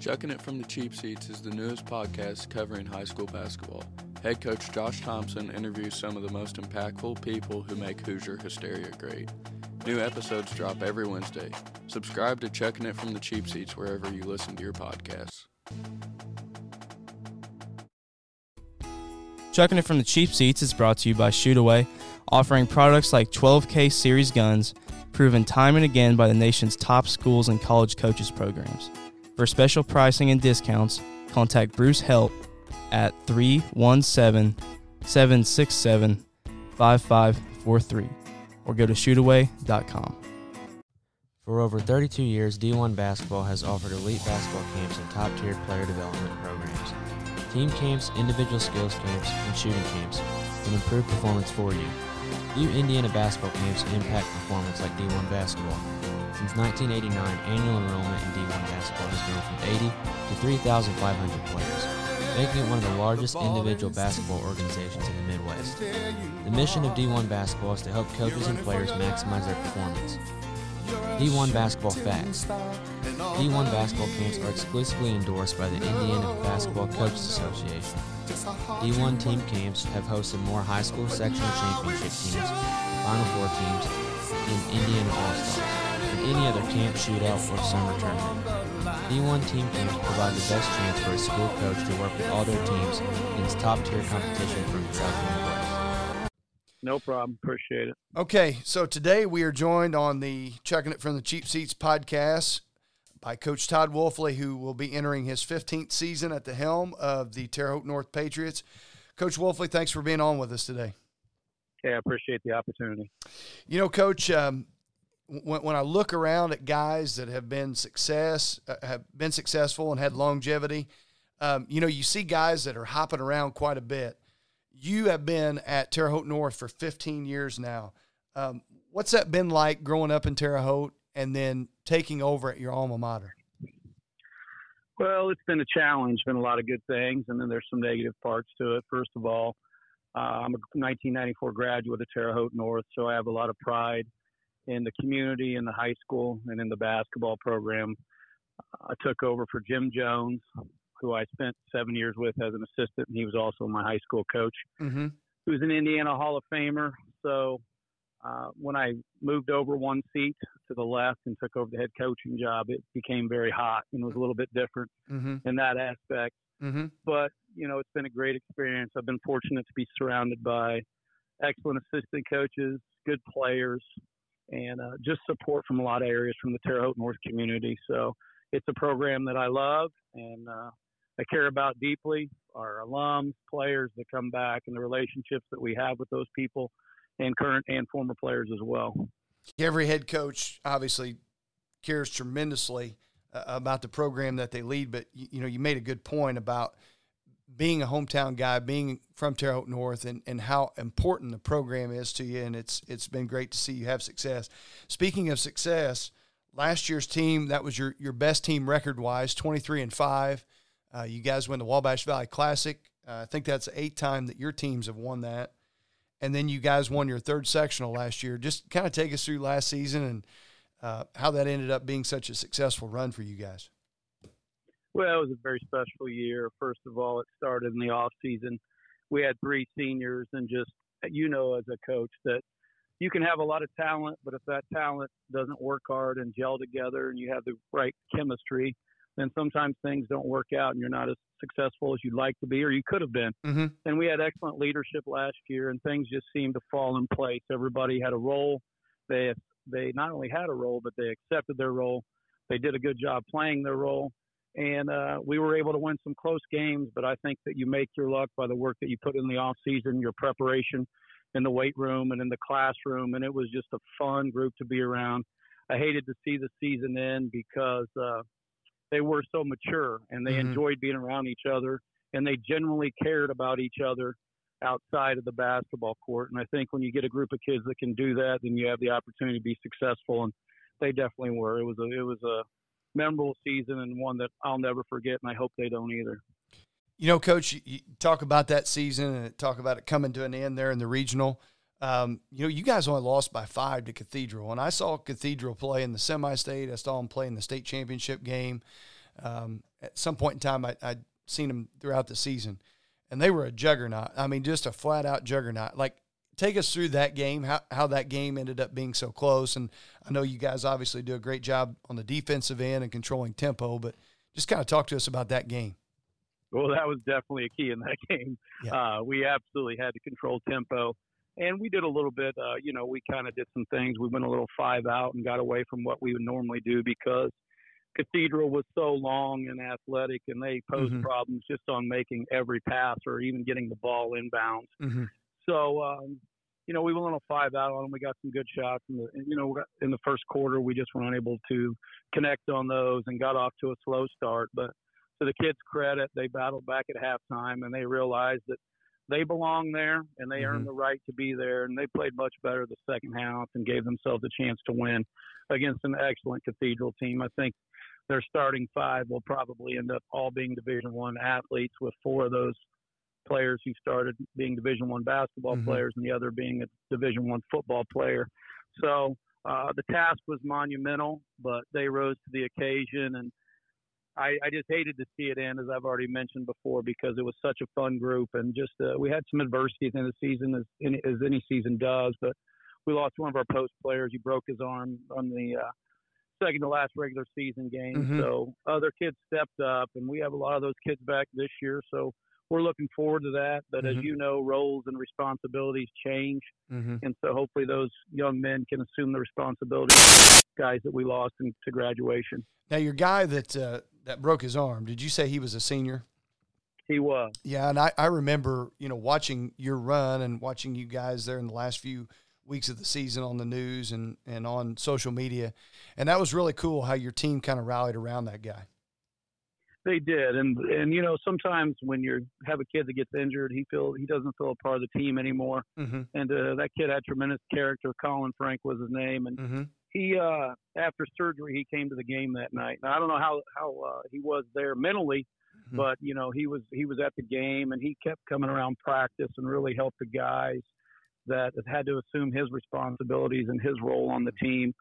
Chucking It from the Cheap Seats is the newest podcast covering high school basketball. Head coach Josh Thompson interviews some of the most impactful people who make Hoosier Hysteria great. New episodes drop every Wednesday. Subscribe to Chucking It from the Cheap Seats wherever you listen to your podcasts. Chucking It from the Cheap Seats is brought to you by Shootaway, offering products like 12K series guns, proven time and again by the nation's top schools and college coaches programs. For special pricing and discounts, contact Bruce Help at 317 767 5543 or go to shootaway.com. For over 32 years, D1 Basketball has offered elite basketball camps and top tier player development programs. Team camps, individual skills camps, and shooting camps can improve performance for you. View Indiana basketball camps impact performance like D1 basketball. Since 1989, annual enrollment in D1 basketball has grown from 80 to 3,500 players, making it one of the largest individual basketball organizations in the Midwest. The mission of D1 basketball is to help coaches and players maximize their performance. D1 Basketball Facts. D1 basketball camps are exclusively endorsed by the Indiana Basketball Coaches Association. D1 team camps have hosted more high school sectional championship teams, Final Four teams, and Indiana than any other camp, shootout, or summer tournament. D1 team camps provide the best chance for a school coach to work with all their teams against top-tier competition from throughout the Midwest. No problem. Appreciate it. Okay, so today we are joined on the Chucking It from the Cheap Seats podcast by Coach Todd Woelfle, who will be entering his 15th season at the helm of the Terre Haute North Patriots. Coach Woelfle, thanks for being on with us today. Yeah, I appreciate the opportunity. You know, Coach, um, when, when I look around at guys that have been success, uh, have been successful and had longevity, um, you know, you see guys that are hopping around quite a bit. You have been at Terre Haute North for 15 years now. Um, what's that been like growing up in Terre Haute and then taking over at your alma mater? Well, it's been a challenge, been a lot of good things, and then there's some negative parts to it. First of all, uh, I'm a 1994 graduate of Terre Haute North, so I have a lot of pride in the community, in the high school, and in the basketball program. I took over for Jim Jones, who I spent seven years with as an assistant, and he was also my high school coach. Mm-hmm. Who's an Indiana Hall of Famer. So uh, when I moved over one seat to the left and took over the head coaching job, it became very hot and was a little bit different Mm-hmm. in that aspect. Mm-hmm. But you know, it's been a great experience. I've been fortunate to be surrounded by excellent assistant coaches, good players, and uh, just support from a lot of areas from the Terre Haute North community. So it's a program that I love and uh, I care about deeply. Our alums, players that come back, and the relationships that we have with those people, and current and former players as well. Every head coach obviously cares tremendously uh, about the program that they lead, but you, you know, you made a good point about being a hometown guy, being from Terre Haute North, and, and how important the program is to you. And it's it's been great to see you have success. Speaking of success, last year's team that was your your best team record wise, twenty three and five. Uh, you guys win the Wabash Valley Classic. Uh, I think that's the eighth time that your teams have won that. And then you guys won your third sectional last year. Just kind of take us through last season and uh, how that ended up being such a successful run for you guys. Well, it was a very special year. First of all, it started in the off season. We had three seniors, and just you know, as a coach, that you can have a lot of talent, but if that talent doesn't work hard and gel together, and you have the right chemistry, then sometimes things don't work out, and you're not as successful as you'd like to be, or you could have been. Mm-hmm. And we had excellent leadership last year, and things just seemed to fall in place. Everybody had a role. They they not only had a role, but they accepted their role. They did a good job playing their role, and uh, we were able to win some close games. But I think that you make your luck by the work that you put in the off season, your preparation in the weight room and in the classroom, and it was just a fun group to be around. I hated to see the season end because uh, they were so mature and they Mhm. enjoyed being around each other and they generally cared about each other outside of the basketball court. And I think when you get a group of kids that can do that, then you have the opportunity to be successful. And they definitely were. It was a it was a memorable season and one that I'll never forget, and I hope they don't either. You know, Coach, you, talk about that season and talk about it coming to an end there in the regional. Um, you know, you guys only lost by five to Cathedral, and I saw Cathedral play in the semi-state. I saw them play in the state championship game. Um, at some point in time, I, I'd seen them throughout the season, and they were a juggernaut. I mean, just a flat out juggernaut. Like, take us through that game, how, how that game ended up being so close. And I know you guys obviously do a great job on the defensive end and controlling tempo, but just kind of talk to us about that game. Well, that was definitely a key in that game. Yeah. Uh, we absolutely had to control tempo and we did a little bit. Uh, you know, we kind of did some things. We went a little five out and got away from what we would normally do because Cathedral was so long and athletic, and they posed mm-hmm. problems just on making every pass or even getting the ball inbounds. Mm-hmm. So, um, you know, we went on a five out on them. We got some good shots, and you know, in the first quarter, we just were unable to connect on those and got off to a slow start. But to the kids' credit, they battled back at halftime, and they realized that they belong there and they mm-hmm. earned the right to be there and they played much better the second half and gave themselves a chance to win against an excellent cathedral team i think their starting five will probably end up all being division one athletes with four of those players who started being division one basketball mm-hmm. players and the other being a division one football player so uh, the task was monumental but they rose to the occasion and I, I just hated to see it end, as I've already mentioned before, because it was such a fun group, and just uh, we had some adversity at the end of the season, as any, as any season does. But we lost one of our post players; he broke his arm on the uh, second to last regular season game. Mm-hmm. So other kids stepped up, and we have a lot of those kids back this year. So we're looking forward to that. But mm-hmm. as you know, roles and responsibilities change, mm-hmm. and so hopefully those young men can assume the responsibility. Guys that we lost into graduation. Now, your guy that uh, that broke his arm. Did you say he was a senior? He was. Yeah, and I, I remember, you know, watching your run and watching you guys there in the last few weeks of the season on the news and, and on social media. And that was really cool how your team kind of rallied around that guy. They did, and and you know sometimes when you have a kid that gets injured, he feel he doesn't feel a part of the team anymore. Mm-hmm. And uh, that kid had tremendous character. Colin Frank was his name, and mm-hmm he uh after surgery he came to the game that night. Now I don't know how how uh, he was there mentally, mm-hmm. but you know he was he was at the game and he kept coming around practice and really helped the guys that had to assume his responsibilities and his role on the team.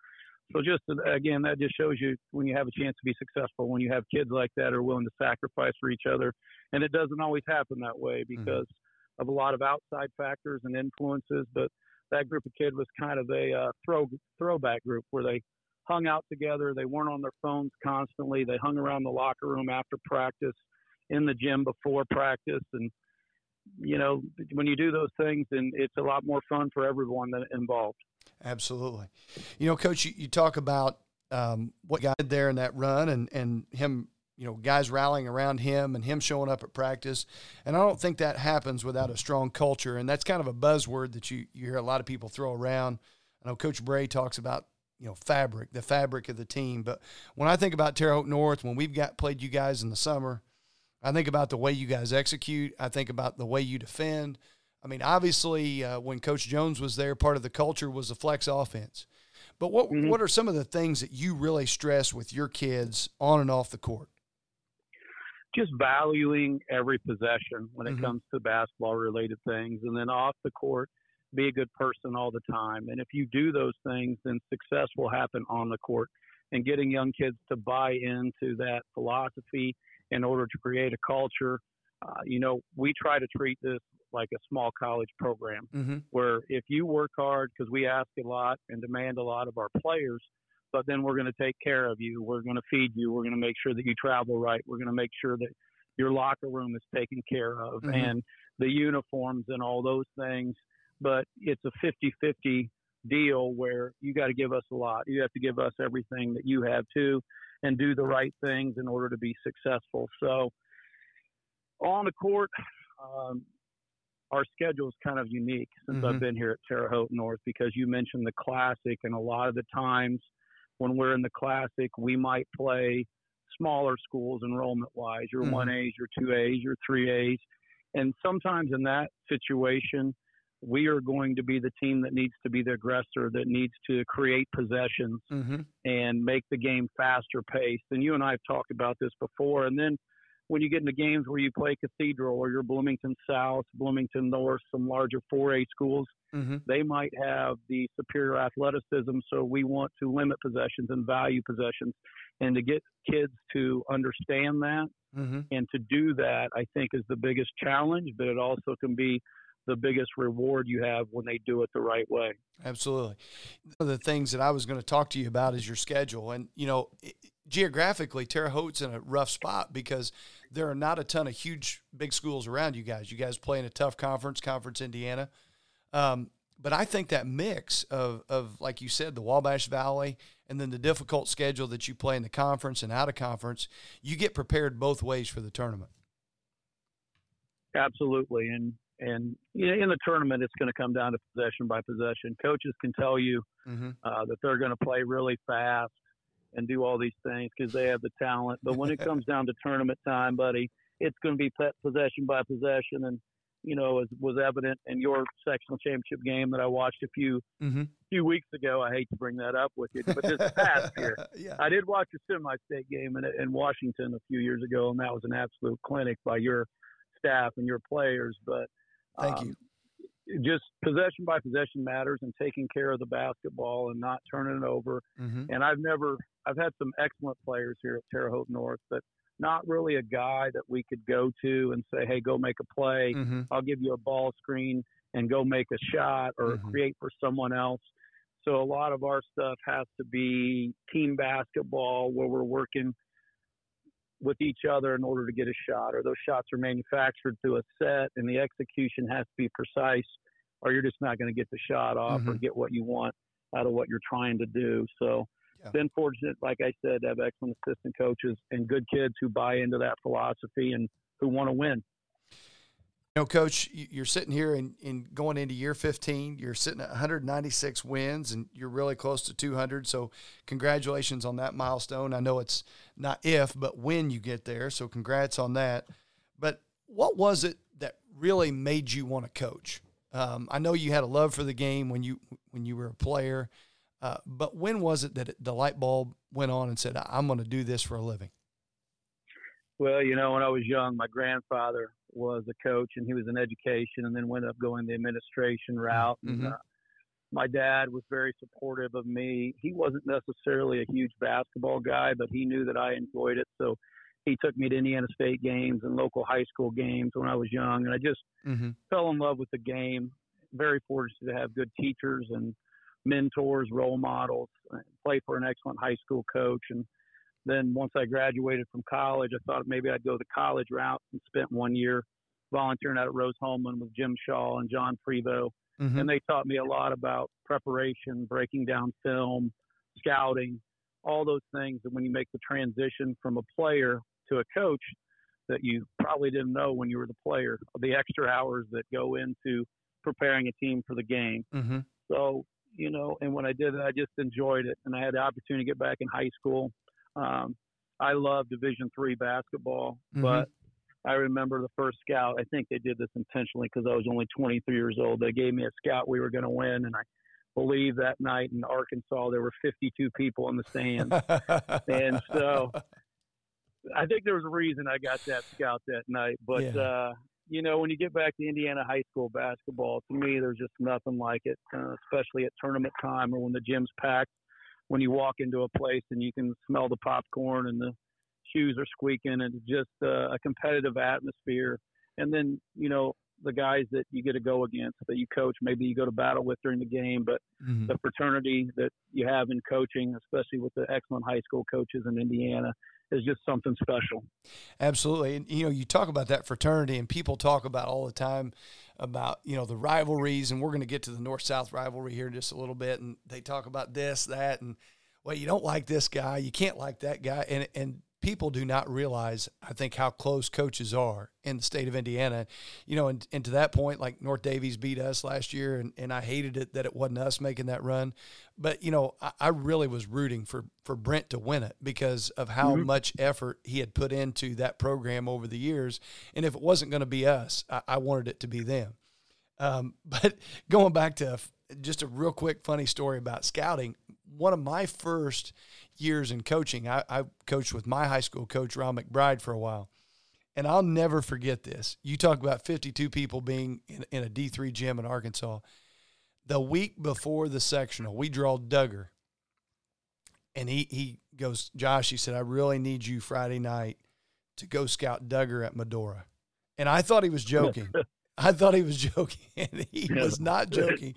So just again, that just shows you when you have a chance to be successful, when you have kids like that are willing to sacrifice for each other, and it doesn't always happen that way mm-hmm. because mm-hmm. of a lot of outside factors and influences. But that group of kids was kind of a uh, throw throwback group where they hung out together. They weren't on their phones constantly. They hung around the locker room after practice, in the gym before practice, and you know when you do those things, then it's a lot more fun for everyone that involved. Absolutely. You know, Coach, you, you talk about um, what got there in that run, and and him you know, guys rallying around him and him showing up at practice. And I don't think that happens without a strong culture. And that's kind of a buzzword that you, you hear a lot of people throw around. I know Coach Bray talks about, you know, fabric, the fabric of the team. But when I think about Terre Haute North, when we've got played you guys in the summer, I think about the way you guys execute. I think about the way you defend. I mean, obviously, uh, when Coach Jones was there, part of the culture was the flex offense. But what mm-hmm. what are some of the things that you really stress with your kids on and off the court? just valuing every possession when it mm-hmm. comes to basketball related things. And then off the court, be a good person all the time. And if you do those things, then success will happen on the court. And getting young kids to buy into that philosophy in order to create a culture. Uh, you know, we try to treat this like a small college program mm-hmm. where if you work hard, because we ask a lot and demand a lot of our players, but then we're going to take care of you. We're going to feed you. We're going to make sure that you travel right. We're going to make sure that your locker room is taken care of mm-hmm. and the uniforms and all those things. But it's a 50 50 deal where you got to give us a lot. You have to give us everything that you have too and do the right things in order to be successful. So on the court, um, our schedule is kind of unique since mm-hmm. I've been here at Terre Haute North because you mentioned the classic, and a lot of the times when we're in the classic, we might play smaller schools enrollment wise, your mm-hmm. 1As, your 2As, your 3As. And sometimes in that situation, we are going to be the team that needs to be the aggressor, that needs to create possessions mm-hmm. and make the game faster paced. And you and I have talked about this before. And then when you get into games where you play Cathedral or you're Bloomington South, Bloomington North, some larger 4A schools, Mm-hmm. they might have the superior athleticism. So we want to limit possessions and value possessions. And to get kids to understand that Mm-hmm. and to do that, I think is the biggest challenge, but it also can be the biggest reward you have when they do it the right way. Absolutely. One of the things that I was going to talk to you about is your schedule. And, you know, geographically, Terre Haute's in a rough spot because there are not a ton of huge, big schools around you guys. You guys play in a tough conference, Conference Indiana. Um, but I think that mix of, of, like you said, the Wabash Valley and then the difficult schedule that you play in the conference and out of conference, you get prepared both ways for the tournament. Absolutely. And, and you know, in the tournament, it's going to come down to possession by possession. Coaches can tell you Mm-hmm. uh, that they're going to play really fast and do all these things because they have the talent. But when it comes down to tournament time, buddy, it's going to be possession by possession. And, you know, as was evident in your sectional championship game that I watched a few Mm-hmm. few weeks ago. I hate to bring that up with you, but this past year, yeah. I did watch a semi-state game in, in Washington a few years ago, and that was an absolute clinic by your staff and your players. But Thank um, you. Just possession by possession matters, and taking care of the basketball and not turning it over. Mm-hmm. And I've never, I've had some excellent players here at Terre Haute North, but not really a guy that we could go to and say, "Hey, go make a play. Mm-hmm. I'll give you a ball screen and go make a shot or Mhm. create for someone else." So a lot of our stuff has to be team basketball where we're working with each other in order to get a shot, or those shots are manufactured through a set, and the execution has to be precise, or you're just not going to get the shot off or Mhm. get what you want out of what you're trying to do. So, Yeah. been fortunate, like I said, to have excellent assistant coaches and good kids who buy into that philosophy and who want to win. You know, Coach, you- you're sitting here and, and going into year 15. You're sitting at 196 wins, and you're really close to 200. So, congratulations on that milestone. I know it's not if, but when you get there. So, congrats on that. But what was it that really made you want to coach? Um, I know you had a love for the game when you when you were a player, uh, but when was it that it, the light bulb went on and said, "I'm going to do this for a living"? Well, you know, when I was young, my grandfather was a coach and he was in education and then went up going the administration route. Mhm. And, uh, my dad was very supportive of me. He wasn't necessarily a huge basketball guy, but he knew that I enjoyed it. So he took me to Indiana State games and local high school games when I was young. And I just Mm-hmm. fell in love with the game. Very fortunate to have good teachers and mentors, role models. play for an excellent high school coach, and then once I graduated from college, I thought maybe I'd go the college route and spent one year volunteering out at Rose-Hulman with Jim Shaw and John Frevo, Mm-hmm. and they taught me a lot about preparation, breaking down film, scouting, all those things. And when you make the transition from a player to a coach, that you probably didn't know when you were the player, the extra hours that go into preparing a team for the game. Mm-hmm. So, you know, and when I did it, I just enjoyed it. And I had the opportunity to get back in high school. Um, I love Division three basketball, Mhm. but I remember the first scout. I think they did this intentionally because I was only 23 years old. They gave me a scout. We were going to win, and I believe that night in Arkansas there were 52 people in the stands. and so I think there was a reason I got that scout that night. But Yeah. uh, you know, when you get back to Indiana high school basketball, to me, there's just nothing like it, uh, especially at tournament time or when the gym's packed. When you walk into a place and you can smell the popcorn and the shoes are squeaking, and it's just uh, a competitive atmosphere. And then, you know, the guys that you get to go against, that you coach, maybe you go to battle with during the game, but Mhm. the fraternity that you have in coaching, especially with the excellent high school coaches in Indiana, is just something special. Absolutely. And, you know, you talk about that fraternity, and people talk about all the time about, you know, the rivalries. And we're going to get to the North South rivalry here in just a little bit. And they talk about this, that, and, well, you don't like this guy. You can't like that guy. And, and, People do not realize, I think, how close coaches are in the state of Indiana. You know, and, and to that point, like North Daviess beat us last year, and, and I hated it that it wasn't us making that run. But, you know, I, I really was rooting for, for Brent to win it because of how Mhm. much effort he had put into that program over the years. And if it wasn't going to be us, I, I wanted it to be them. Um, but going back to f- just a real quick funny story about scouting, one of my first years in coaching, I, I coached with my high school coach, Ron McBride, for a while. and I'll never forget this. You talk about 52 people being in, in a D3 gym in Arkansas. The week before the sectional, we draw Dugger, and he he goes, Josh. He said, I really need you Friday night to go scout Dugger at Medora, and I thought he was joking. I thought he was joking, and he was not joking.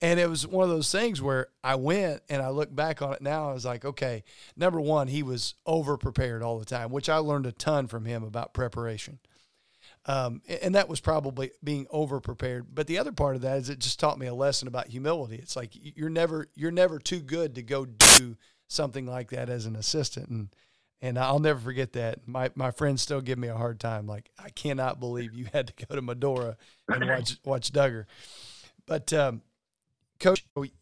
And it was one of those things where I went and I look back on it now. I was like, okay, number one, he was over prepared all the time, which I learned a ton from him about preparation. Um, and that was probably being over prepared. But the other part of that is it just taught me a lesson about humility. It's like you're never you're never too good to go do something like that as an assistant. And and I'll never forget that. My my friends still give me a hard time. Like I cannot believe you had to go to Medora and watch watch Dugger. But um, coach, we,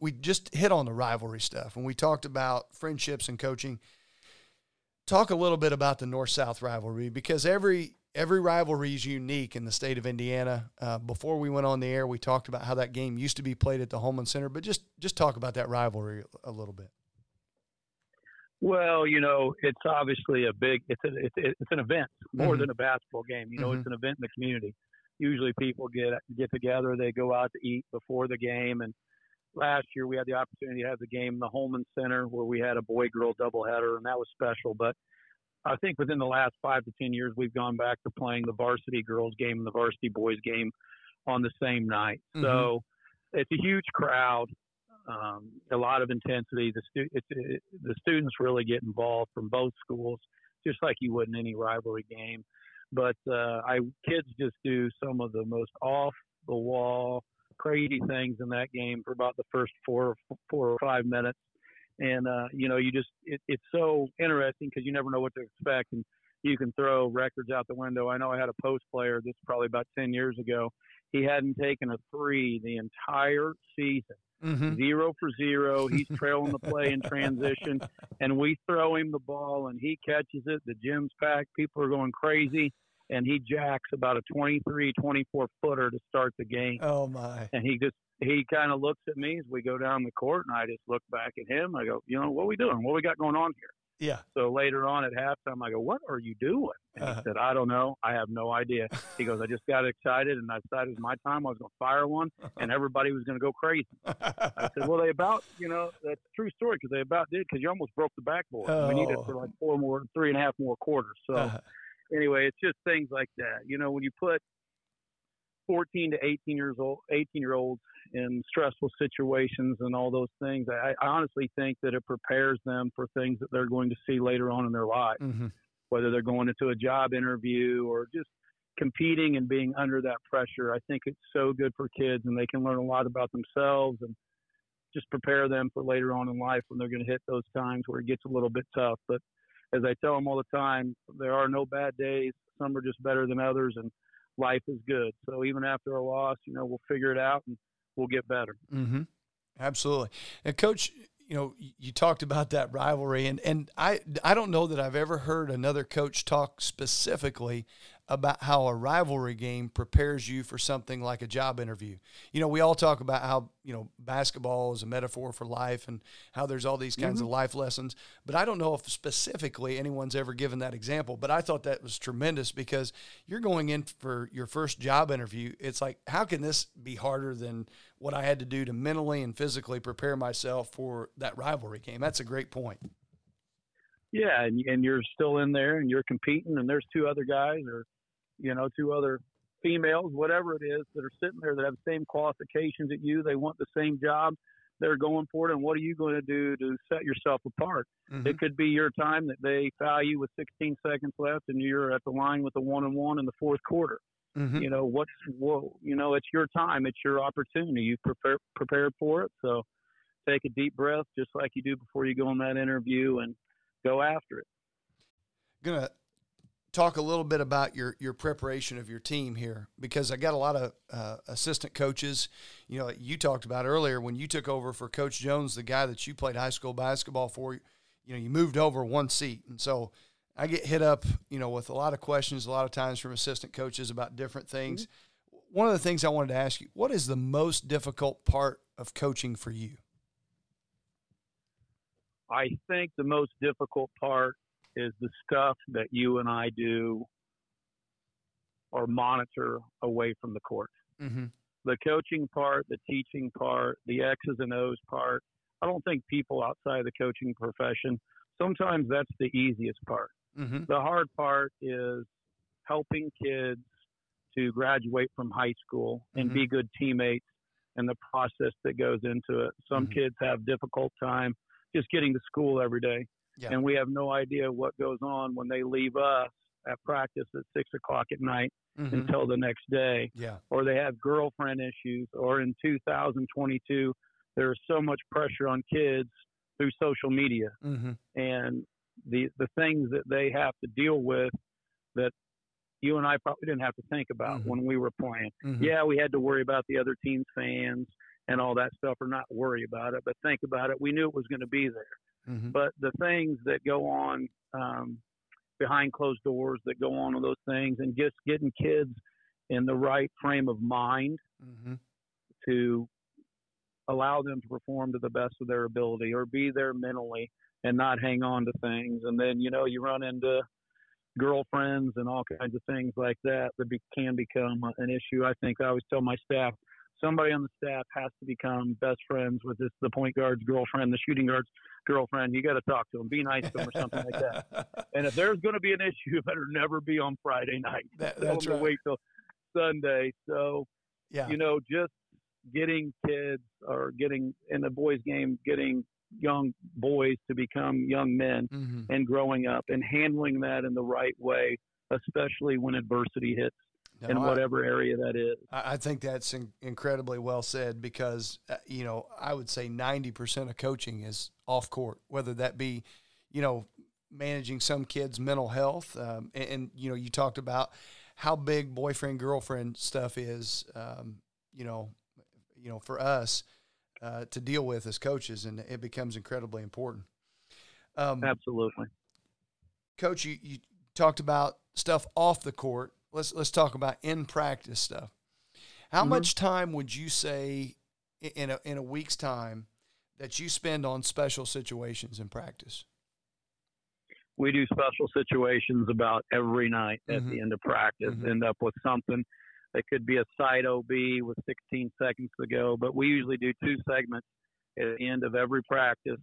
we just hit on the rivalry stuff, and we talked about friendships and coaching. Talk a little bit about the North South rivalry because every every rivalry is unique in the state of Indiana. Uh, before we went on the air, we talked about how that game used to be played at the Hulman Center, but just just talk about that rivalry a little bit. Well, you know, it's obviously a big. It's a, it's it's an event more Mhm. than a basketball game. You know, Mhm. it's an event in the community. Usually, people get get together. They go out to eat before the game. And last year, we had the opportunity to have the game in the Hulman Center, where we had a boy girl doubleheader, and that was special. But I think within the last five to ten years, we've gone back to playing the varsity girls game and the varsity boys game on the same night. So it's a huge crowd um, a lot of intensity. The stu- it's, it, the students really get involved from both schools, just like you would in any rivalry game. But uh, I kids just do some of the most off the wall, crazy things in that game for about the first four four or five minutes. And uh, you know, you just it, it's so interesting because you never know what to expect, and you can throw records out the window. I know I had a post player. This is probably about ten years ago. He hadn't taken a three the entire season Mm-hmm. zero for zero. He's trailing the play in transition, and we throw him the ball, and he catches it. The gym's packed. People are going crazy, and he jacks about a 23, 24 footer to start the game. Oh my! And he just he kind of looks at me as we go down the court, and I just look back at him. I go, you know, what are we doing? What we got going on here? Yeah. So later on at halftime, I go, "What are you doing?" And he Uh-huh. said, "I don't know. I have no idea." He goes, "I just got excited, and I decided it was my time. I was going to fire one, and everybody was going to go crazy." I said, "Well, they about, you know, that's a true story because they about did because you almost broke the backboard. We needed Oh. for like four more, three and a half more quarters. So Uh, anyway, it's just things like that. You know, when you put 14 to 18 years old, 18 year olds in stressful situations and all those things, I, I honestly think that it prepares them for things that they're going to see later on in their life, mhm. whether they're going into a job interview or just competing and being under that pressure. I think it's so good for kids and they can learn a lot about themselves and just prepare them for later on in life when they're going to hit those times where it gets a little bit tough. But as I tell them all the time, there are no bad days. Some are just better than others, and life is good. So even after a loss, you know, we'll figure it out and we'll get better. Mm-hmm. Absolutely. And coach, you know, you talked about that rivalry, and and I I don't know that I've ever heard another coach talk specifically about how a rivalry game prepares you for something like a job interview. You know, we all talk about how you know basketball is a metaphor for life and how there's all these kinds of mm-hmm. life lessons, but I don't know if specifically anyone's ever given that example. But I thought that was tremendous because you're going in for your first job interview. It's like, how can this be harder than what I had to do to mentally and physically prepare myself for that rivalry game? That's a great point. Yeah, and, and you're still in there and you're competing, and there's two other guys or, you know, two other females, whatever it is, that are sitting there that have the same qualifications at you. They want the same job. They're going for it. And what are you going to do to set yourself apart? Mhm. It could be your time that they foul you with 16 seconds left, and you're at the line with a one and one in the fourth quarter. Mhm. You know what's whoa, you know it's your time, it's your opportunity. You prepare prepared for it, so take a deep breath, just like you do before you go on that interview, and go after it. gonna talk a little bit about your your preparation of your team here because I got a lot of uh, assistant coaches. You know, you talked about earlier when you took over for Coach Jones, the guy that you played high school basketball for. You know, you moved over one seat, and so I get hit up, you know, with a lot of questions a lot of times from assistant coaches about different things. One of the things I wanted to ask you: What is the most difficult part of coaching for you? I think the most difficult part is the stuff that you and I do or monitor away from the court. Mm-hmm. The coaching part, the teaching part, the X's and O's part. I don't think people outside the coaching profession, sometimes that's the easiest part. Mm-hmm. The hard part is helping kids to graduate from high school and Mhm. be good teammates and the process that goes into it. Some Mhm. kids have difficult time just getting to school every day. Yeah. And we have no idea what goes on when they leave us at practice at six o'clock at night Mm-hmm. until the next day Yeah. or they have girlfriend issues, or in 2022, there's so much pressure on kids through social media Mm-hmm. and the the things that they have to deal with that you and I probably didn't have to think about Mhm. when we were playing. Mm-hmm. Yeah, we had to worry about the other team's fans and all that stuff, or not worry about it, but think about it. We knew it was going to be there. Mm-hmm. But the things that go on um, behind closed doors, that go on with those things, and just getting kids in the right frame of mind Mm-hmm. to allow them to perform to the best of their ability or be there mentally and not hang on to things. And then, you know, you run into girlfriends and all kinds of things like that that be, can become an issue. I think I always tell my staff, somebody on the staff has to become best friends with this, the point guard's girlfriend, the shooting guard's girlfriend. You got to talk to them, be nice to them or something like that. And if there's going to be an issue, it better never be on Friday night. That- that's right. wait till Sunday. So, yeah. you know, just getting kids or getting in the boys' game, getting young boys to become young men mm-hmm. and growing up and handling that in the right way, especially when adversity hits in whatever area that is. I I think that's in- incredibly well said because, uh, you know, I would say 90% of coaching is off court, whether that be, you know, managing some kids' mental health. Um, and, and, you know, you talked about how big boyfriend, girlfriend stuff is, um, you know, you know, for us uh, to deal with as coaches, and it becomes incredibly important. Um, Absolutely. Coach, you, you talked about stuff off the court. Let's let's talk about in practice stuff. How Mhm. much time would you say in a in a week's time that you spend on special situations in practice? We do special situations about every night at Mhm. the end of practice, Mhm. end up with something. It could be a side OB with 16 seconds to go, but we usually do two segments at the end of every practice.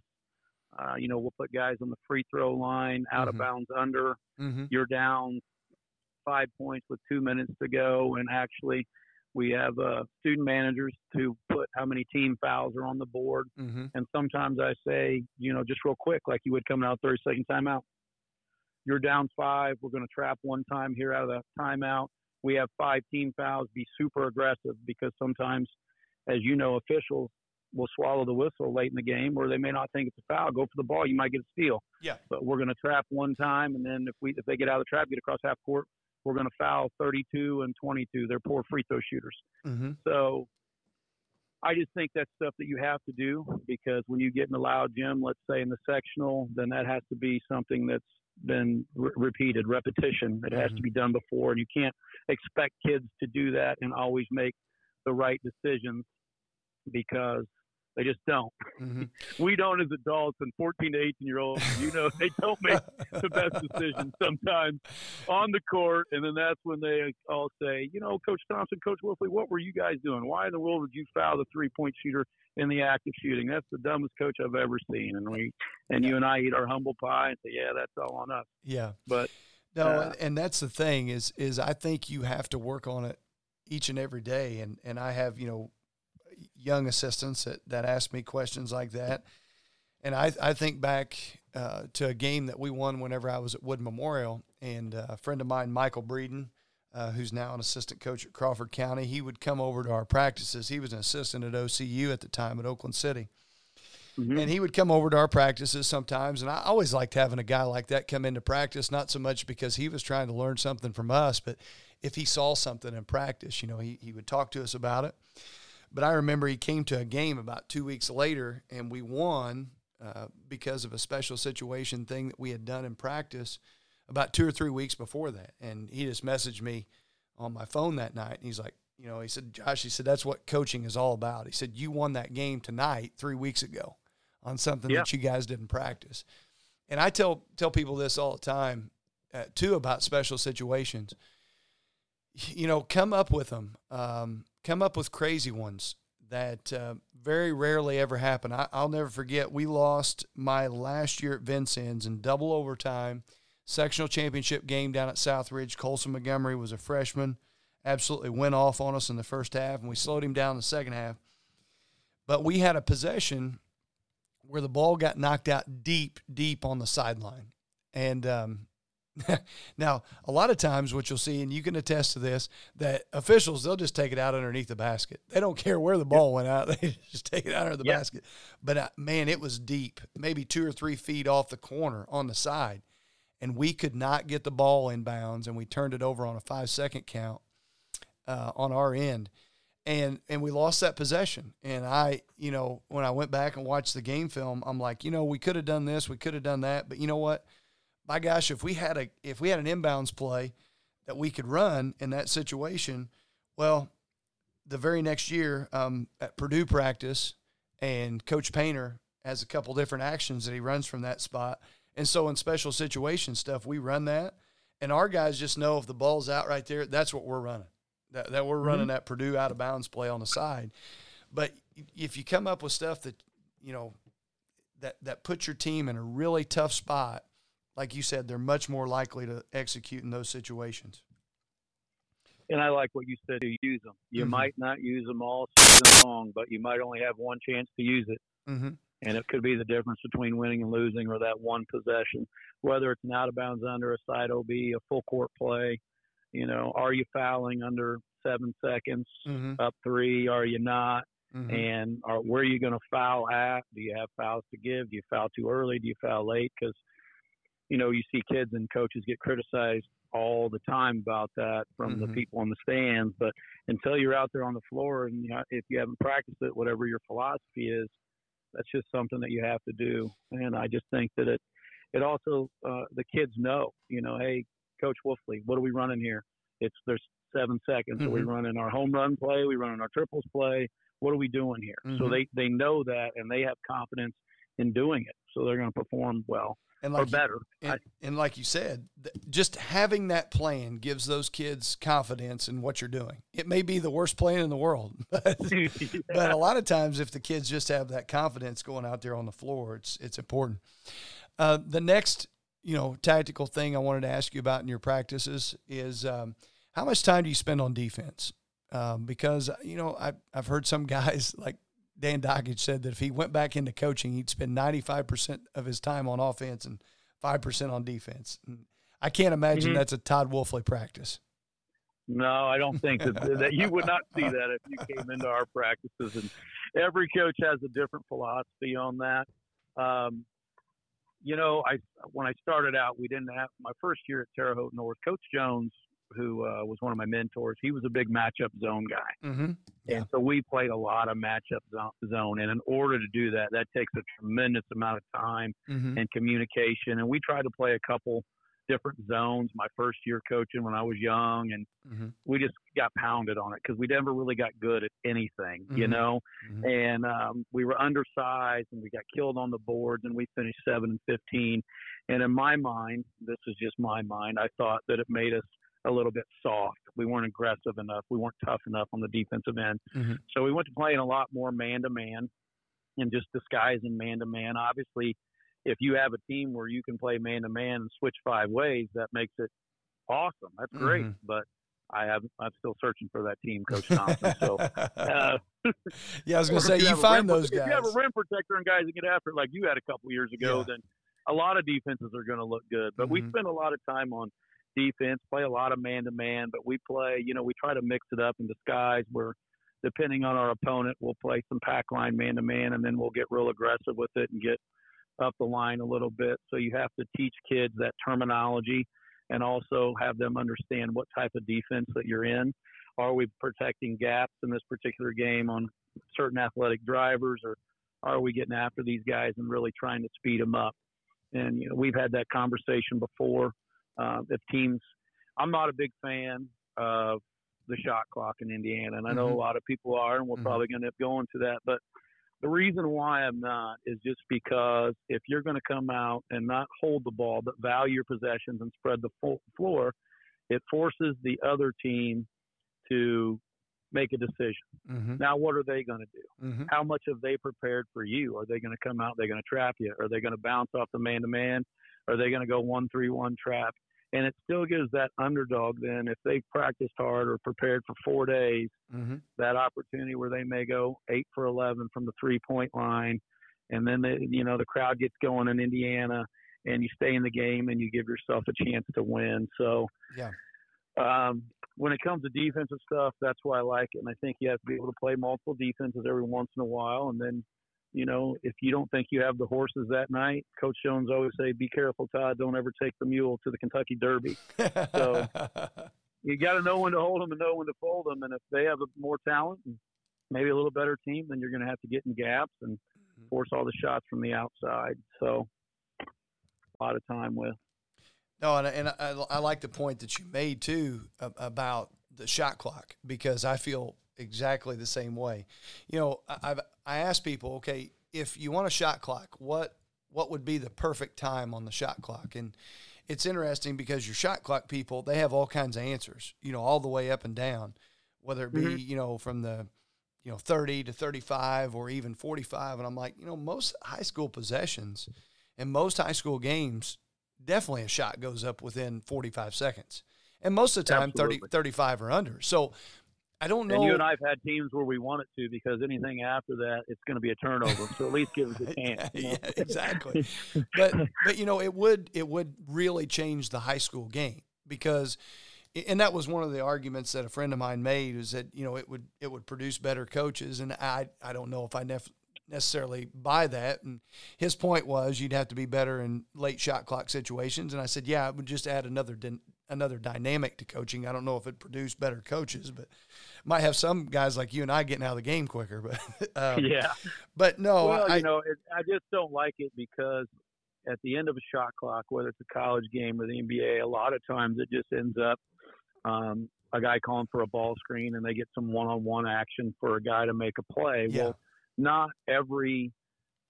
Uh, you know, we'll put guys on the free throw line, out Mhm. of bounds under. Mm-hmm. You're down five points with two minutes to go, and actually, we have uh, student managers to put how many team fouls are on the board. Mm-hmm. And sometimes I say, you know, just real quick, like you would come out 30 second timeout. You're down five. We're going to trap one time here out of the timeout. We have five team fouls. Be super aggressive because sometimes, as you know, officials will swallow the whistle late in the game, or they may not think it's a foul. Go for the ball. You might get a steal. Yeah. But we're going to trap one time, and then if we if they get out of the trap, get across half court, we're going to foul 32 and 22. They're poor free throw shooters. Mm-hmm. So I just think that's stuff that you have to do because when you get in the loud gym, let's say in the sectional, then that has to be something that's been re- repeated, repetition. It has Mhm. to be done before, and you can't expect kids to do that and always make the right decisions because they just don't. Mm-hmm. We don't as adults and 14 to 18 year olds, you know, they don't make the best decisions sometimes on the court, and then that's when they all say, you know, Coach Thompson, Coach Woelfle, what were you guys doing? Why in the world did you foul the three point shooter in the act of shooting? That's the dumbest coach I've ever seen. And we, and you and I eat our humble pie and say, yeah, that's all on us. Yeah. But No, Uh, and, and that's the thing is is I think you have to work on it each and every day, and and I have you know young assistants that that ask me questions like that, and I I think back uh, to a game that we won whenever I was at Wood Memorial, and uh, a friend of mine, Michael Breeden. Uh, who's now an assistant coach at Crawford County? He would come over to our practices. He was an assistant at OCU at the time at Oakland City, mhm. and he would come over to our practices sometimes. And I always liked having a guy like that come into practice, not so much because he was trying to learn something from us, but if he saw something in practice, you know, he, he would talk to us about it. But I remember he came to a game about two weeks later and we won uh, because of a special situation thing that we had done in practice about two or three weeks before that. And he just messaged me on my phone that night. And he's like, you know, he said, Josh, he said, that's what coaching is all about. He said, you won that game tonight three weeks ago on something Yeah. that you guys didn't practice. And I tell tell people this all the time uh, too about special situations. You know, come up with them. Um, come up with crazy ones that uh, very rarely ever happen. I, will never forget. We lost my last year at Vincennes in double overtime, sectional championship game down at Southridge. Colson Montgomery was a freshman, absolutely went off on us in the first half, and we slowed him down in the second half. But we had a possession where the ball got knocked out deep, deep on the sideline. And um, now, a lot of times, what you'll see, and you can attest to this, that officials they'll just take it out underneath the basket. They don't care where the ball went out; they just take it out under the basket. But uh, man, it was deep, maybe two or three feet off the corner on the side, and we could not get the ball in bounds, and we turned it over on a five-second count uh, on our end and and we lost that possession. And I, you know, when I went back and watched the game film, I'm like, you know, we could have done this, we could have done that, but you know what? My gosh, if we had a if we had an inbounds play that we could run in that situation, well, the very next year um, at Purdue practice, and Coach Painter has a couple different actions that he runs from that spot. And so in special situation stuff, we run that, and our guys just know if the ball's out right there, that's what we're running that, that we're running mm-hmm. that Purdue out of bounds play on the side. But if you come up with stuff that, you know, that, that puts your team in a really tough spot, like you said, they're much more likely to execute in those situations. And I like what you said. You use them. You mm-hmm. might not use them all season long, but you might only have one chance to use it. Mm-hmm. And it could be the difference between winning and losing, or that one possession, whether it's an out of bounds under a side OB, a full court play, you know, are you fouling under seven seconds, mm-hmm. up three? Are you not? Mm-hmm. And are, where are you going to foul at? Do you have fouls to give? Do you foul too early? Do you foul late? Because, you know, you see kids and coaches get criticized all the time about that from mm-hmm. the people in the stands. But until you're out there on the floor and you know, if you haven't practiced it, whatever your philosophy is, that's just something that you have to do. And I just think that it, it also, uh, the kids know, you know, hey, Coach Woelfle, what are we running here? It's there's seven seconds. Mm-hmm. So we run in our home run play, we run in our triples play. What are we doing here? Mm-hmm. So they they know that and they have confidence in doing it. So they're going to perform well and like or better. You, and, and, like you said, just having that plan gives those kids confidence in what you're doing. It may be the worst plan in the world, but, yeah. but a lot of times, if the kids just have that confidence going out there on the floor, it's it's important. Uh, the next you know, tactical thing I wanted to ask you about in your practices is um, how much time do you spend on defense? Um, because you know, I've I've heard some guys like Dan Dakich said that if he went back into coaching, he'd spend ninety five percent of his time on offense and five percent on defense. And I can't imagine mm-hmm. that's a Todd Woelfle practice. No, I don't think that, that you would not see that if you came into our practices. And every coach has a different philosophy on that. Um, you know, I when I started out, we didn't have my first year at Terre Haute North. Coach Jones, who uh, was one of my mentors, he was a big matchup zone guy, mm-hmm. yeah. and so we played a lot of matchup zone. And in order to do that, that takes a tremendous amount of time mm-hmm. and communication. And we tried to play a couple different zones my first year coaching when I was young, and mm-hmm. we just got pounded on it because we never really got good at anything, mm-hmm. you know. Mm-hmm. And um, we were undersized, and we got killed on the boards, and we finished seven and fifteen. And in my mind, this is just my mind, I thought that it made us a little bit soft. We weren't aggressive enough. We weren't tough enough on the defensive end. Mm-hmm. So we went to playing a lot more man to man and just disguising man to man. Obviously, if you have a team where you can play man to man and switch five ways, that makes it awesome. That's great. Mm-hmm. But I have I'm still searching for that team, Coach Thompson. So uh, yeah, I was going to say you, you find those guys. If you have a rim protector and guys that get after it like you had a couple years ago, yeah. then a lot of defenses are going to look good. But mm-hmm. we spend a lot of time on defense, play a lot of man to man, but we play. You know, we try to mix it up in disguise where. Depending on our opponent, we'll play some pack line man to man, and then we'll get real aggressive with it and get up the line a little bit. So you have to teach kids that terminology and also have them understand what type of defense that you're in. Are we protecting gaps in this particular game on certain athletic drivers, or are we getting after these guys and really trying to speed them up? And you know, we've had that conversation before. Uh, if teams, I'm not a big fan of the shot clock in Indiana, and I know mm-hmm. a lot of people are, and we're mm-hmm. probably going to end up going to that. But The reason why I'm not is just because if you're going to come out and not hold the ball but value your possessions and spread the full floor, it forces the other team to make a decision. Mm-hmm. Now, what are they going to do? Mm-hmm. How much have they prepared for you? Are they going to come out? They're going to trap you? Are they going to bounce off the man to man? Are they going to go one three one trap? And it still gives that underdog then, if they've practiced hard or prepared for four days, Mm-hmm. that opportunity where they may go eight for eleven from the three point line, and then they, you know the crowd gets going in Indiana, and you stay in the game and you give yourself a chance to win. So Yeah. um, when it comes to defensive stuff, that's why I like it. And I think you have to be able to play multiple defenses every once in a while. And then, you know, if you don't think you have the horses that night, Coach Jones always say, "Be careful, Todd. Don't ever take the mule to the Kentucky Derby." So- You got to know when to hold them and know when to fold them. And if they have more talent and maybe a little better team, then you're going to have to get in gaps and mm-hmm. force all the shots from the outside. So, a lot of time with. No, and, and I, I like the point that you made too about the shot clock because I feel exactly the same way. You know, I- I've I asked people, okay, if you want a shot clock, what what would be the perfect time on the shot clock? And it's interesting because your shot clock people they have all kinds of answers. You know, all the way up and down, whether it be Mhm. you know from the you know 30 to 35 or even 45 and i'm like you know most high school possessions and most high school games definitely a shot goes up within 45 seconds and most of the time 30 35 or under so i don't know And you and I've had teams where we want it to because anything after that, it's going to be a turnover. So at least give us a chance. you know? yeah, exactly but but you know it would it would really change the high school game because and that was one of the arguments that a friend of mine made is that you know it would it would produce better coaches and I I don't know if I nef- necessarily buy that and his point was you'd have to be better in late shot clock situations and I said yeah it would just add another din- another dynamic to coaching I don't know if it produced better coaches but might have some guys like you and I getting out of the game quicker but um, yeah. but no well, I, you know, it, I just don't like it because at the end of a shot clock, whether it's a college game or the NBA, a lot of times it just ends up um, a guy calling for a ball screen and they get some one-on-one action for a guy to make a play. Yeah. Well, not every,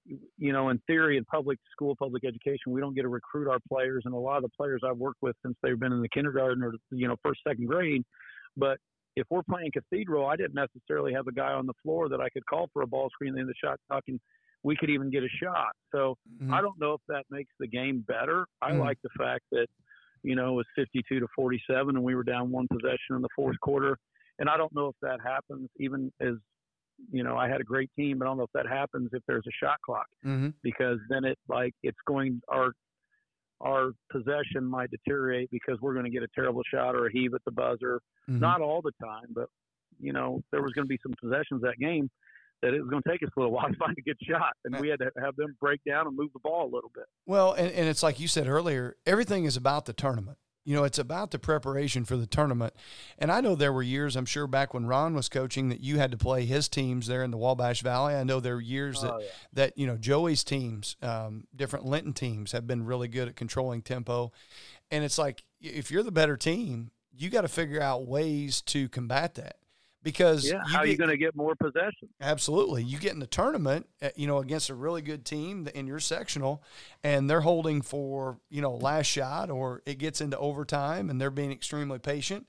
you know, in theory, in public school, public education, we don't get to recruit our players, and a lot of the players I've worked with since they've been in the kindergarten or you know first, second grade, but if we're playing Cathedral, I didn't necessarily have a guy on the floor that I could call for a ball screen in the shot clock, and we could even get a shot. So Mhm. I don't know if that makes the game better. I Mm. like the fact that, you know, it was 52 to 47 and we were down one possession in the fourth quarter. And I don't know if that happens even as, you know, I had a great team, but I don't know if that happens if there's a shot clock Mhm. because then it like it's going our our possession might deteriorate because we're going to get a terrible shot or a heave at the buzzer. Mhm. Not all the time, but you know, there was going to be some possessions that game that it was going to take us a little while to find a good shot, and we had to have them break down and move the ball a little bit. Well, and, and it's like you said earlier, everything is about the tournament. You know, it's about the preparation for the tournament. And I know there were years, I'm sure back when Ron was coaching, that you had to play his teams there in the Wabash Valley. I know there were years that, Oh, yeah. that you know, Joey's teams, um, different Linton teams have been really good at controlling tempo. And it's like, if you're the better team, you got to figure out ways to combat that. Because Yeah, how are you going to get more possession? Absolutely. You get in the tournament, uh, you know, against a really good team in your sectional, and they're holding for, you know, last shot, or it gets into overtime and they're being extremely patient.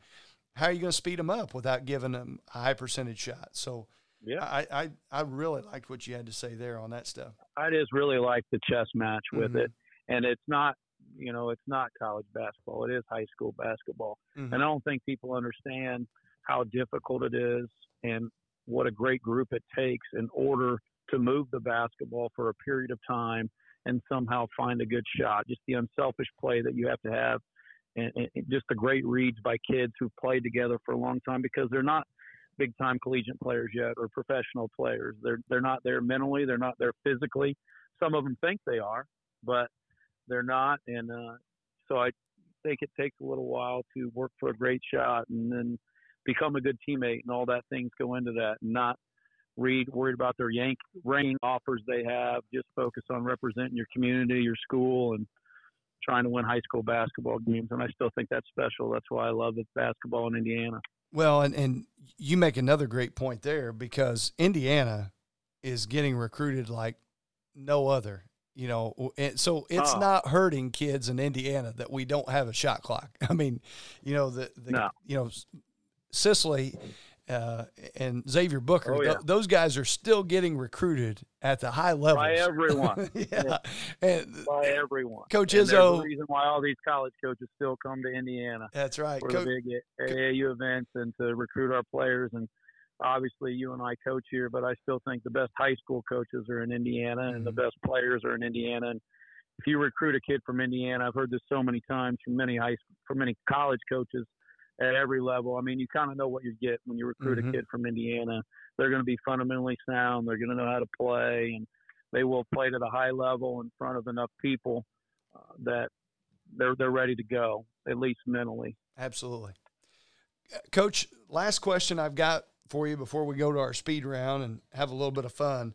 How are you going to speed them up without giving them a high percentage shot? So, Yeah, I, I, I really liked what you had to say there on that stuff. I just really like the chess match with Mhm. it, and it's not, you know, it's not college basketball. It is high school basketball, Mhm. and I don't think people understand how difficult it is and what a great group it takes in order to move the basketball for a period of time and somehow find a good shot. Just the unselfish play that you have to have, and, and just the great reads by kids who've played together for a long time because they're not big time collegiate players yet or professional players. They're they're not there mentally, they're not there physically. Some of them think they are, but they're not. And uh, so I think it takes a little while to work for a great shot and then become a good teammate and all that things go into that. And not read worried about their yank ranking offers they have. Just focus on representing your community, your school, and trying to win high school basketball games. And I still think that's special. That's why I love it, basketball in Indiana. Well, and, and you make another great point there because Indiana is getting recruited like no other. You know, and so it's Oh. not hurting kids in Indiana that we don't have a shot clock. I mean, you know the, the No. you know Sicily uh, and Xavier Booker. Oh, th- those guys are still getting recruited at the high level by everyone. yeah, and by everyone. Coach And Izzo- a reason why all these college coaches still come to Indiana that's right. for Coach- the big AAU events and to recruit our players. And obviously, you and I coach here, but I still think the best high school coaches are in Indiana, and the Mhm. best players are in Indiana. And if you recruit a kid from Indiana, I've heard this so many times from many high school, from many college coaches at every level. I mean, you kind of know what you get when you recruit Mhm. a kid from Indiana. They're going to be fundamentally sound. They're going to know how to play, and they will play to the high level in front of enough people uh, that they're they're ready to go, at least mentally. Absolutely. Uh, Coach, last question I've got for you before we go to our speed round and have a little bit of fun.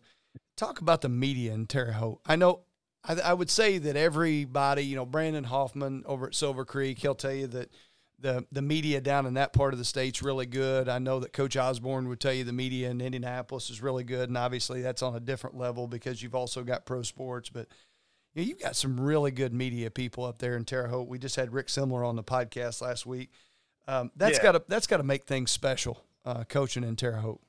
Talk about the media in Terre Haute. I know, I, I would say that everybody, you know, Brandon Hoffman over at Silver Creek, he'll tell you that the the media down in that part of the state's really good. I know that Coach Osborne would tell you the media in Indianapolis is really good, and obviously that's on a different level because you've also got pro sports, but you know, you've got some really good media people up there in Terre Haute. We just had Rick Simler on the podcast last week. Um, that's Yeah. got to that's got to make things special, uh, coaching in Terre Haute.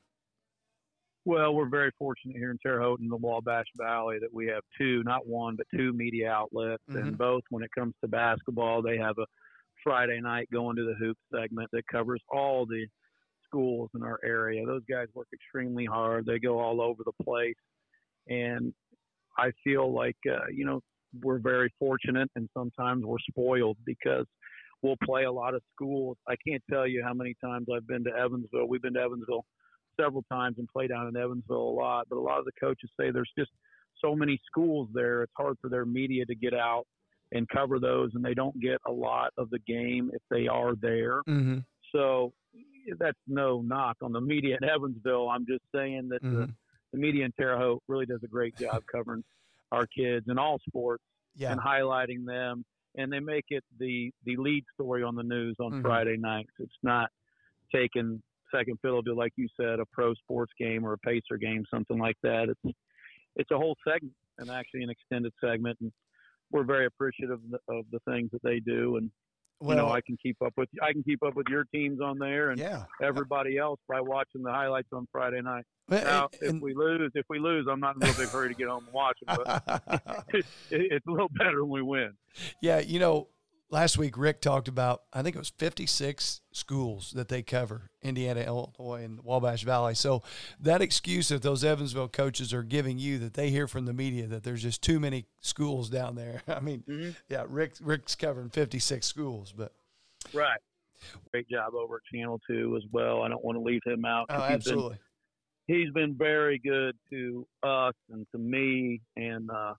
Well, we're very fortunate here in Terre Haute in the Wabash Valley that we have two, not one, but two media outlets. Mhm. And both, when it comes to basketball, they have a Friday night going to the hoop segment that covers all the schools in our area. Those guys work extremely hard. They go all over the place. And I feel like, uh, you know, we're very fortunate and sometimes we're spoiled because we'll play a lot of schools. I can't tell you how many times I've been to Evansville. We've been to Evansville several times and play down in Evansville a lot. But a lot of the coaches say there's just so many schools there. It's hard for their media to get out and cover those, and they don't get a lot of the game if they are there. Mm-hmm. So that's no knock on the media in Evansville. I'm just saying that the, Mhm. the media in Terre Haute really does a great job covering our kids in all sports Yeah, and highlighting them. And they make it the the lead story on the news on Mhm. Friday nights. It's not taking second fiddle to, like you said, a pro sports game or a Pacer game, something like that. It's it's a whole segment and actually an extended segment. And we're very appreciative of the, of the things that they do. And well, you know, I can keep up with I can keep up with your teams on there and yeah. everybody else by watching the highlights on Friday night. Well, Now, and- if we lose, if we lose, I'm not in a real big hurry to get home and watch them. But it, it's a little better when we win. Yeah, you know, last week Rick talked about I think it was 56 schools that they cover Indiana, Illinois, and Wabash Valley. So that excuse that those Evansville coaches are giving you that they hear from the media that there's just too many schools down there. I mean, Mhm. yeah, Rick Rick's covering 56 schools, but Right. Great job over at Channel Two as well. I don't want to leave him out. oh, 'cause he's been- absolutely. he's been very good to us and to me. And uh,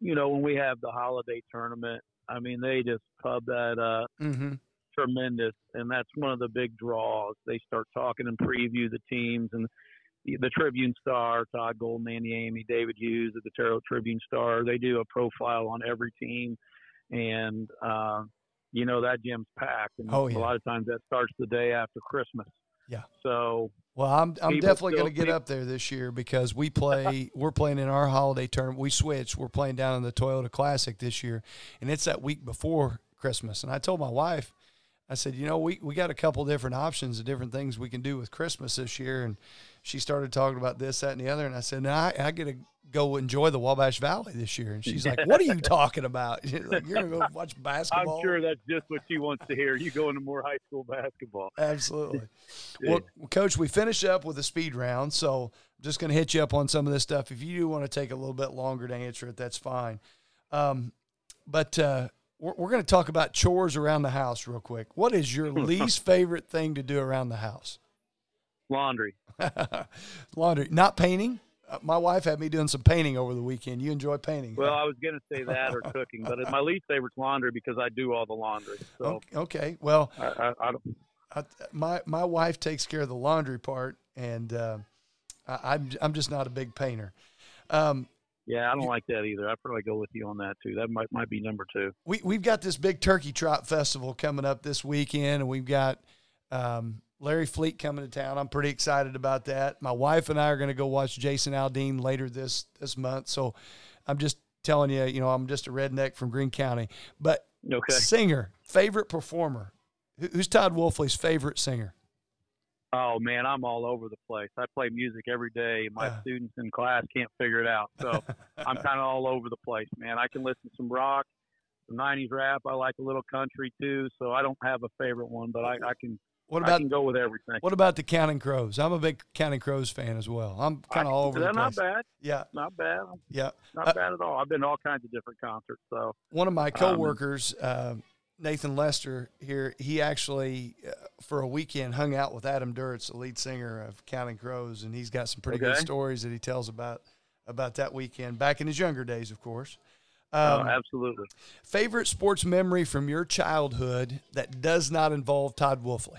you know, when we have the holiday tournament, I mean, they just pub that up Mm-hmm. tremendous, and that's one of the big draws. They start talking and preview the teams and the, the Tribune Star, Todd Golden, Andy Amey, David Hughes at the Haute Tribune Star. They do a profile on every team, and uh, you know that gym's packed. And Oh, yeah. a lot of times that starts the day after Christmas. Yeah. So Well, I'm I'm People definitely going to get up there this year because we play. we're playing in our holiday tournament. We switched. We're playing down in the Toyota Classic this year, and it's that week before Christmas. And I told my wife, I said, you know, we we got a couple different options of different things we can do with Christmas this year. And she started talking about this, that, and the other. And I said, no, I, I get to go enjoy the Wabash Valley this year. And she's like, what are you talking about? Like, You're going to go watch basketball. I'm sure that's just what she wants to hear. You go into more high school basketball. Absolutely. Yeah. Well, Coach, we finish up with a speed round, so I'm just going to hit you up on some of this stuff. If you do want to take a little bit longer to answer it, that's fine. Um, but uh, we're, we're going to talk about chores around the house real quick. What is your least favorite thing to do around the house? Laundry. Laundry, not painting. Uh, my wife had me doing some painting over the weekend. You enjoy painting? Well, I was going to say that or cooking, but my least favorite's laundry because I do all the laundry. So okay. Well, I, I, I don't. I, my my wife takes care of the laundry part, and uh, I, I'm I'm just not a big painter. Um, Yeah, I don't like that either. I'd probably go with you on that too. That might might be number two. we we've got this big turkey trot festival coming up this weekend, and we've got um, Larry Fleet coming to town. I'm pretty excited about that. My wife and I are going to go watch Jason Aldean later this this month. So I'm just telling you, you know, I'm just a redneck from Greene County. But Okay. singer, favorite performer. Who's Todd Woelfle's favorite singer? Oh man, I'm all over the place. I play music every day. My Uh. students in class can't figure it out. So I'm kind of all over the place, man. I can listen to some rock, some '90s rap. I like a little country too. So I don't have a favorite one, but I, I can What I about can go with everything. what about the Counting Crows? I'm a big Counting Crows fan as well. I'm kind of all over They're the place. not bad. Yeah, Not bad. yeah. Not Uh, bad at all. I've been to all kinds of different concerts. So One of my Um, coworkers, uh, Nathan Lester here, he actually uh, for a weekend hung out with Adam Duritz, the lead singer of Counting Crows, and he's got some pretty good stories that he tells about about that weekend back in his younger days, of course. oh, Um, absolutely. favorite sports memory from your childhood that does not involve Todd Woelfle?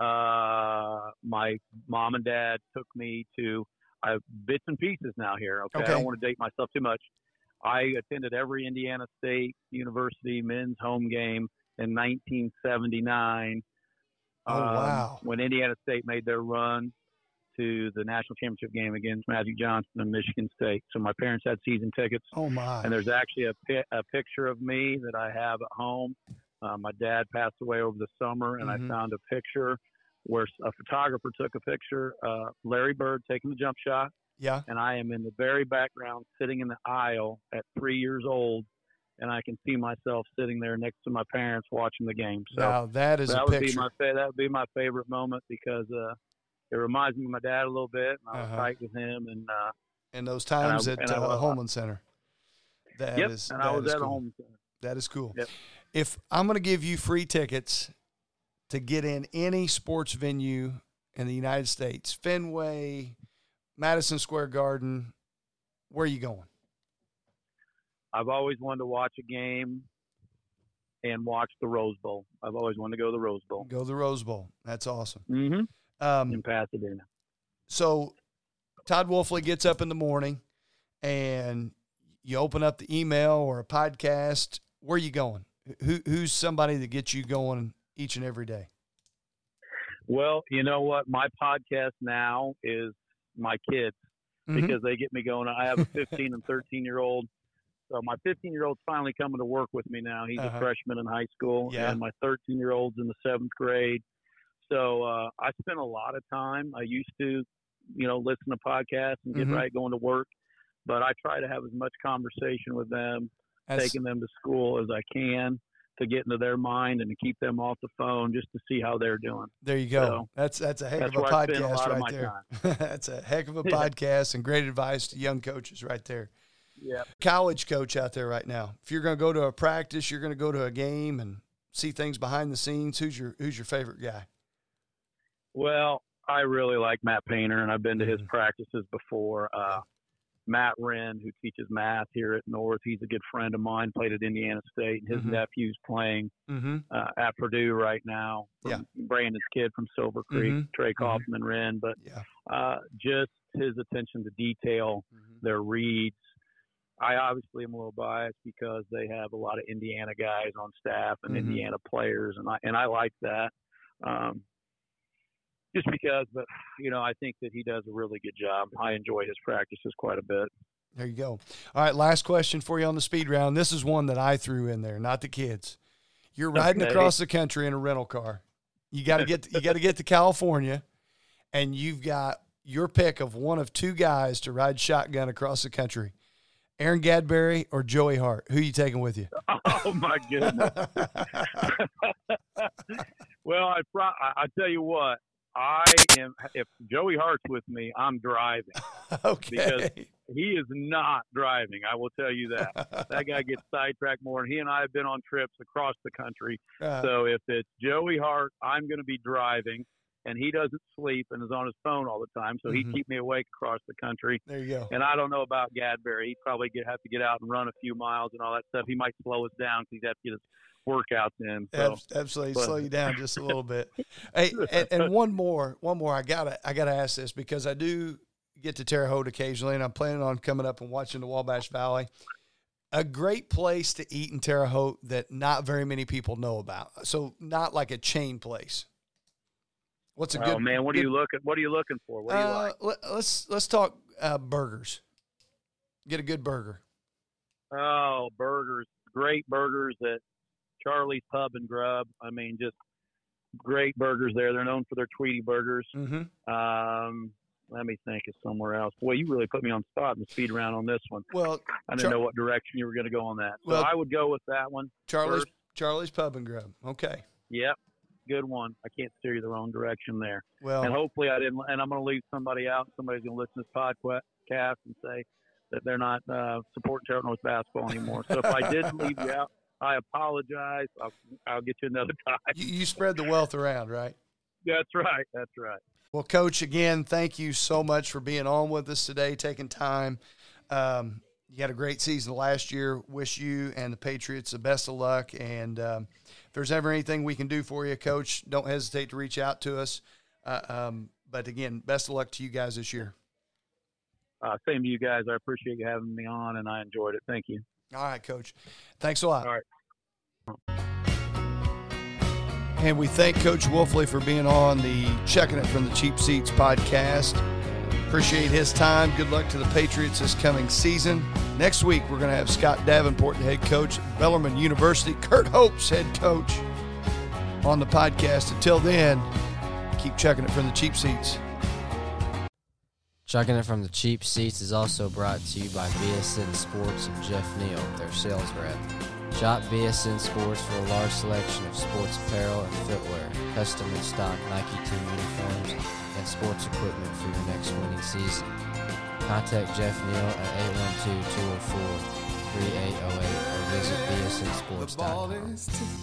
uh, my mom and dad took me to I have bits and pieces now here. Okay? Okay. I don't want to date myself too much. I attended every Indiana State University men's home game in 1979. Oh, um, wow. When Indiana State made their run to the national championship game against Magic Johnson and Michigan State. So my parents had season tickets. Oh my! And there's actually a, pi- a picture of me that I have at home. Uh, my dad passed away over the summer, and Mhm. I found a picture where a photographer took a picture, uh, Larry Bird taking the jump shot, yeah, and I am in the very background sitting in the aisle at three years old, and I can see myself sitting there next to my parents watching the game. So now that is that a would be my fa- that would be my favorite moment because uh, it reminds me of my dad a little bit, and I was Uh-huh. tight with him, and uh, and those times I- at and I- uh, Hulman Center. That yep, is- and I was is at cool. home. That is cool. Yep. If I'm going to give you free tickets to get in any sports venue in the United States, Fenway, Madison Square Garden, where are you going? I've always wanted to watch a game and watch the Rose Bowl. I've always wanted to go to the Rose Bowl Go to the Rose Bowl. That's awesome. mm-hmm. Um, in Pasadena. so Todd Woelfle gets up in the morning and you open up the email or a podcast. Where are you going? Who, who's somebody that gets you going each and every day? Well, you know what? My podcast now is my kids Mhm. because they get me going. I have a 15 and 13 year old. So my 15 year old's finally coming to work with me now. He's Uh-huh. a freshman in high school, Yeah. and my 13 year old's in the seventh grade. So uh, I spend a lot of time. I used to, you know, listen to podcasts and get Mhm. right going to work, but I try to have as much conversation with them That's- taking them to school as I can to get into their mind and to keep them off the phone just to see how they're doing. There you go. So, that's that's a heck that's of a spend a podcast right there. that's a heck of a podcast and great advice to young coaches right there. Yeah. College coach out there right now. If you're going to go to a practice, you're going to go to a game and see things behind the scenes. Who's your Who's your favorite guy? Well, I really like Matt Painter, and I've been to his Mhm. practices before. Uh, Matt Renn, who teaches math here at North, he's a good friend of mine. Played at Indiana State, and his Mhm. nephew's playing Mm-hmm. uh, at Purdue right now. Yeah. Brandon's kid from Silver Creek, Mhm. Trey Kaufman-Renn, but Yeah. uh, just his attention to detail, Mm-hmm. their reads. I obviously am a little biased because they have a lot of Indiana guys on staff and Mhm. Indiana players, and I and I like that. Um, just because, but you know, I think that he does a really good job. I enjoy his practices quite a bit. There you go. All right, last question for you on the speed round. This is one that I threw in there, not the kids. You're riding Okay. across the country in a rental car. You got to get you got to get to California, and you've got your pick of one of two guys to ride shotgun across the country. Aaron Gadberry or Joey Hart. Who are you taking with you? Oh my goodness. well, I, pro- I I tell you what, I am. If Joey Hart's with me, I'm driving. okay. Because he is not driving. I will tell you that. That guy gets sidetracked more, and he and I have been on trips across the country. Uh, So if it's Joey Hart, I'm going to be driving, and he doesn't sleep and is on his phone all the time, so Mhm. he'd keep me awake across the country. there you go. And I don't know about Gadberry. He'd probably get, have to get out and run a few miles and all that stuff. He might slow us down because he'd have to get his workouts in. So Abs- Absolutely, but- slow you down just a little bit. Hey, and, and one more, one more. I gotta, I gotta ask this because I do get to Terre Haute occasionally, and I'm planning on coming up and watching the Wabash Valley. a great place to eat in Terre Haute that not very many people know about. So not like a chain place. What's a oh, good man? What good, are you looking? What are you looking for? What do you uh, like? Let, let's let's talk uh, burgers. Get a good burger. Oh, burgers! Great burgers at Charlie's Pub and Grub. I mean, just great burgers there. They're known for their Tweety burgers. Mm-hmm. Um, let me think of somewhere else. Boy, you really put me on the spot and speed around on this one. Well, I didn't Char- know what direction you were going to go on that. So Well- I would go with that one. Charlie's First. Charlie's Pub and Grub. Okay. Yep, good one. I can't steer you the wrong direction there. Well, and hopefully I didn't. And I'm going to leave somebody out. Somebody's going to listen to this podcast and say that they're not uh, supporting Terre North basketball anymore. So if I did leave you out, I apologize. I'll, I'll get you another time. you, you spread the wealth around, right? That's right. That's right. Well, Coach, again, thank you so much for being on with us today, taking time. Um, you had a great season last year. Wish you and the Patriots the best of luck. And um, if there's ever anything we can do for you, Coach, don't hesitate to reach out to us. Uh, um, but again, best of luck to you guys this year. Uh, same to you guys. I appreciate you having me on, and I enjoyed it. Thank you. All right, Coach. Thanks a lot. All right. And we thank Coach Woelfle for being on the Chucking It from the Cheap Seats podcast. Appreciate his time. Good luck to the Patriots this coming season. Next week, we're going to have Scott Davenport, the head coach at Bellarmine University, Kurt Hope's head coach, on the podcast. Until then, keep chucking it from the cheap seats. Chucking it from the cheap seats is also brought to you by BSN Sports and Jeff Neal, their sales rep. Shop BSN Sports for a large selection of sports apparel and footwear, custom and stock Nike team uniforms, and sports equipment for your next winning season. Contact Jeff Neal at 812-204-3808 or visit bsnsports.com.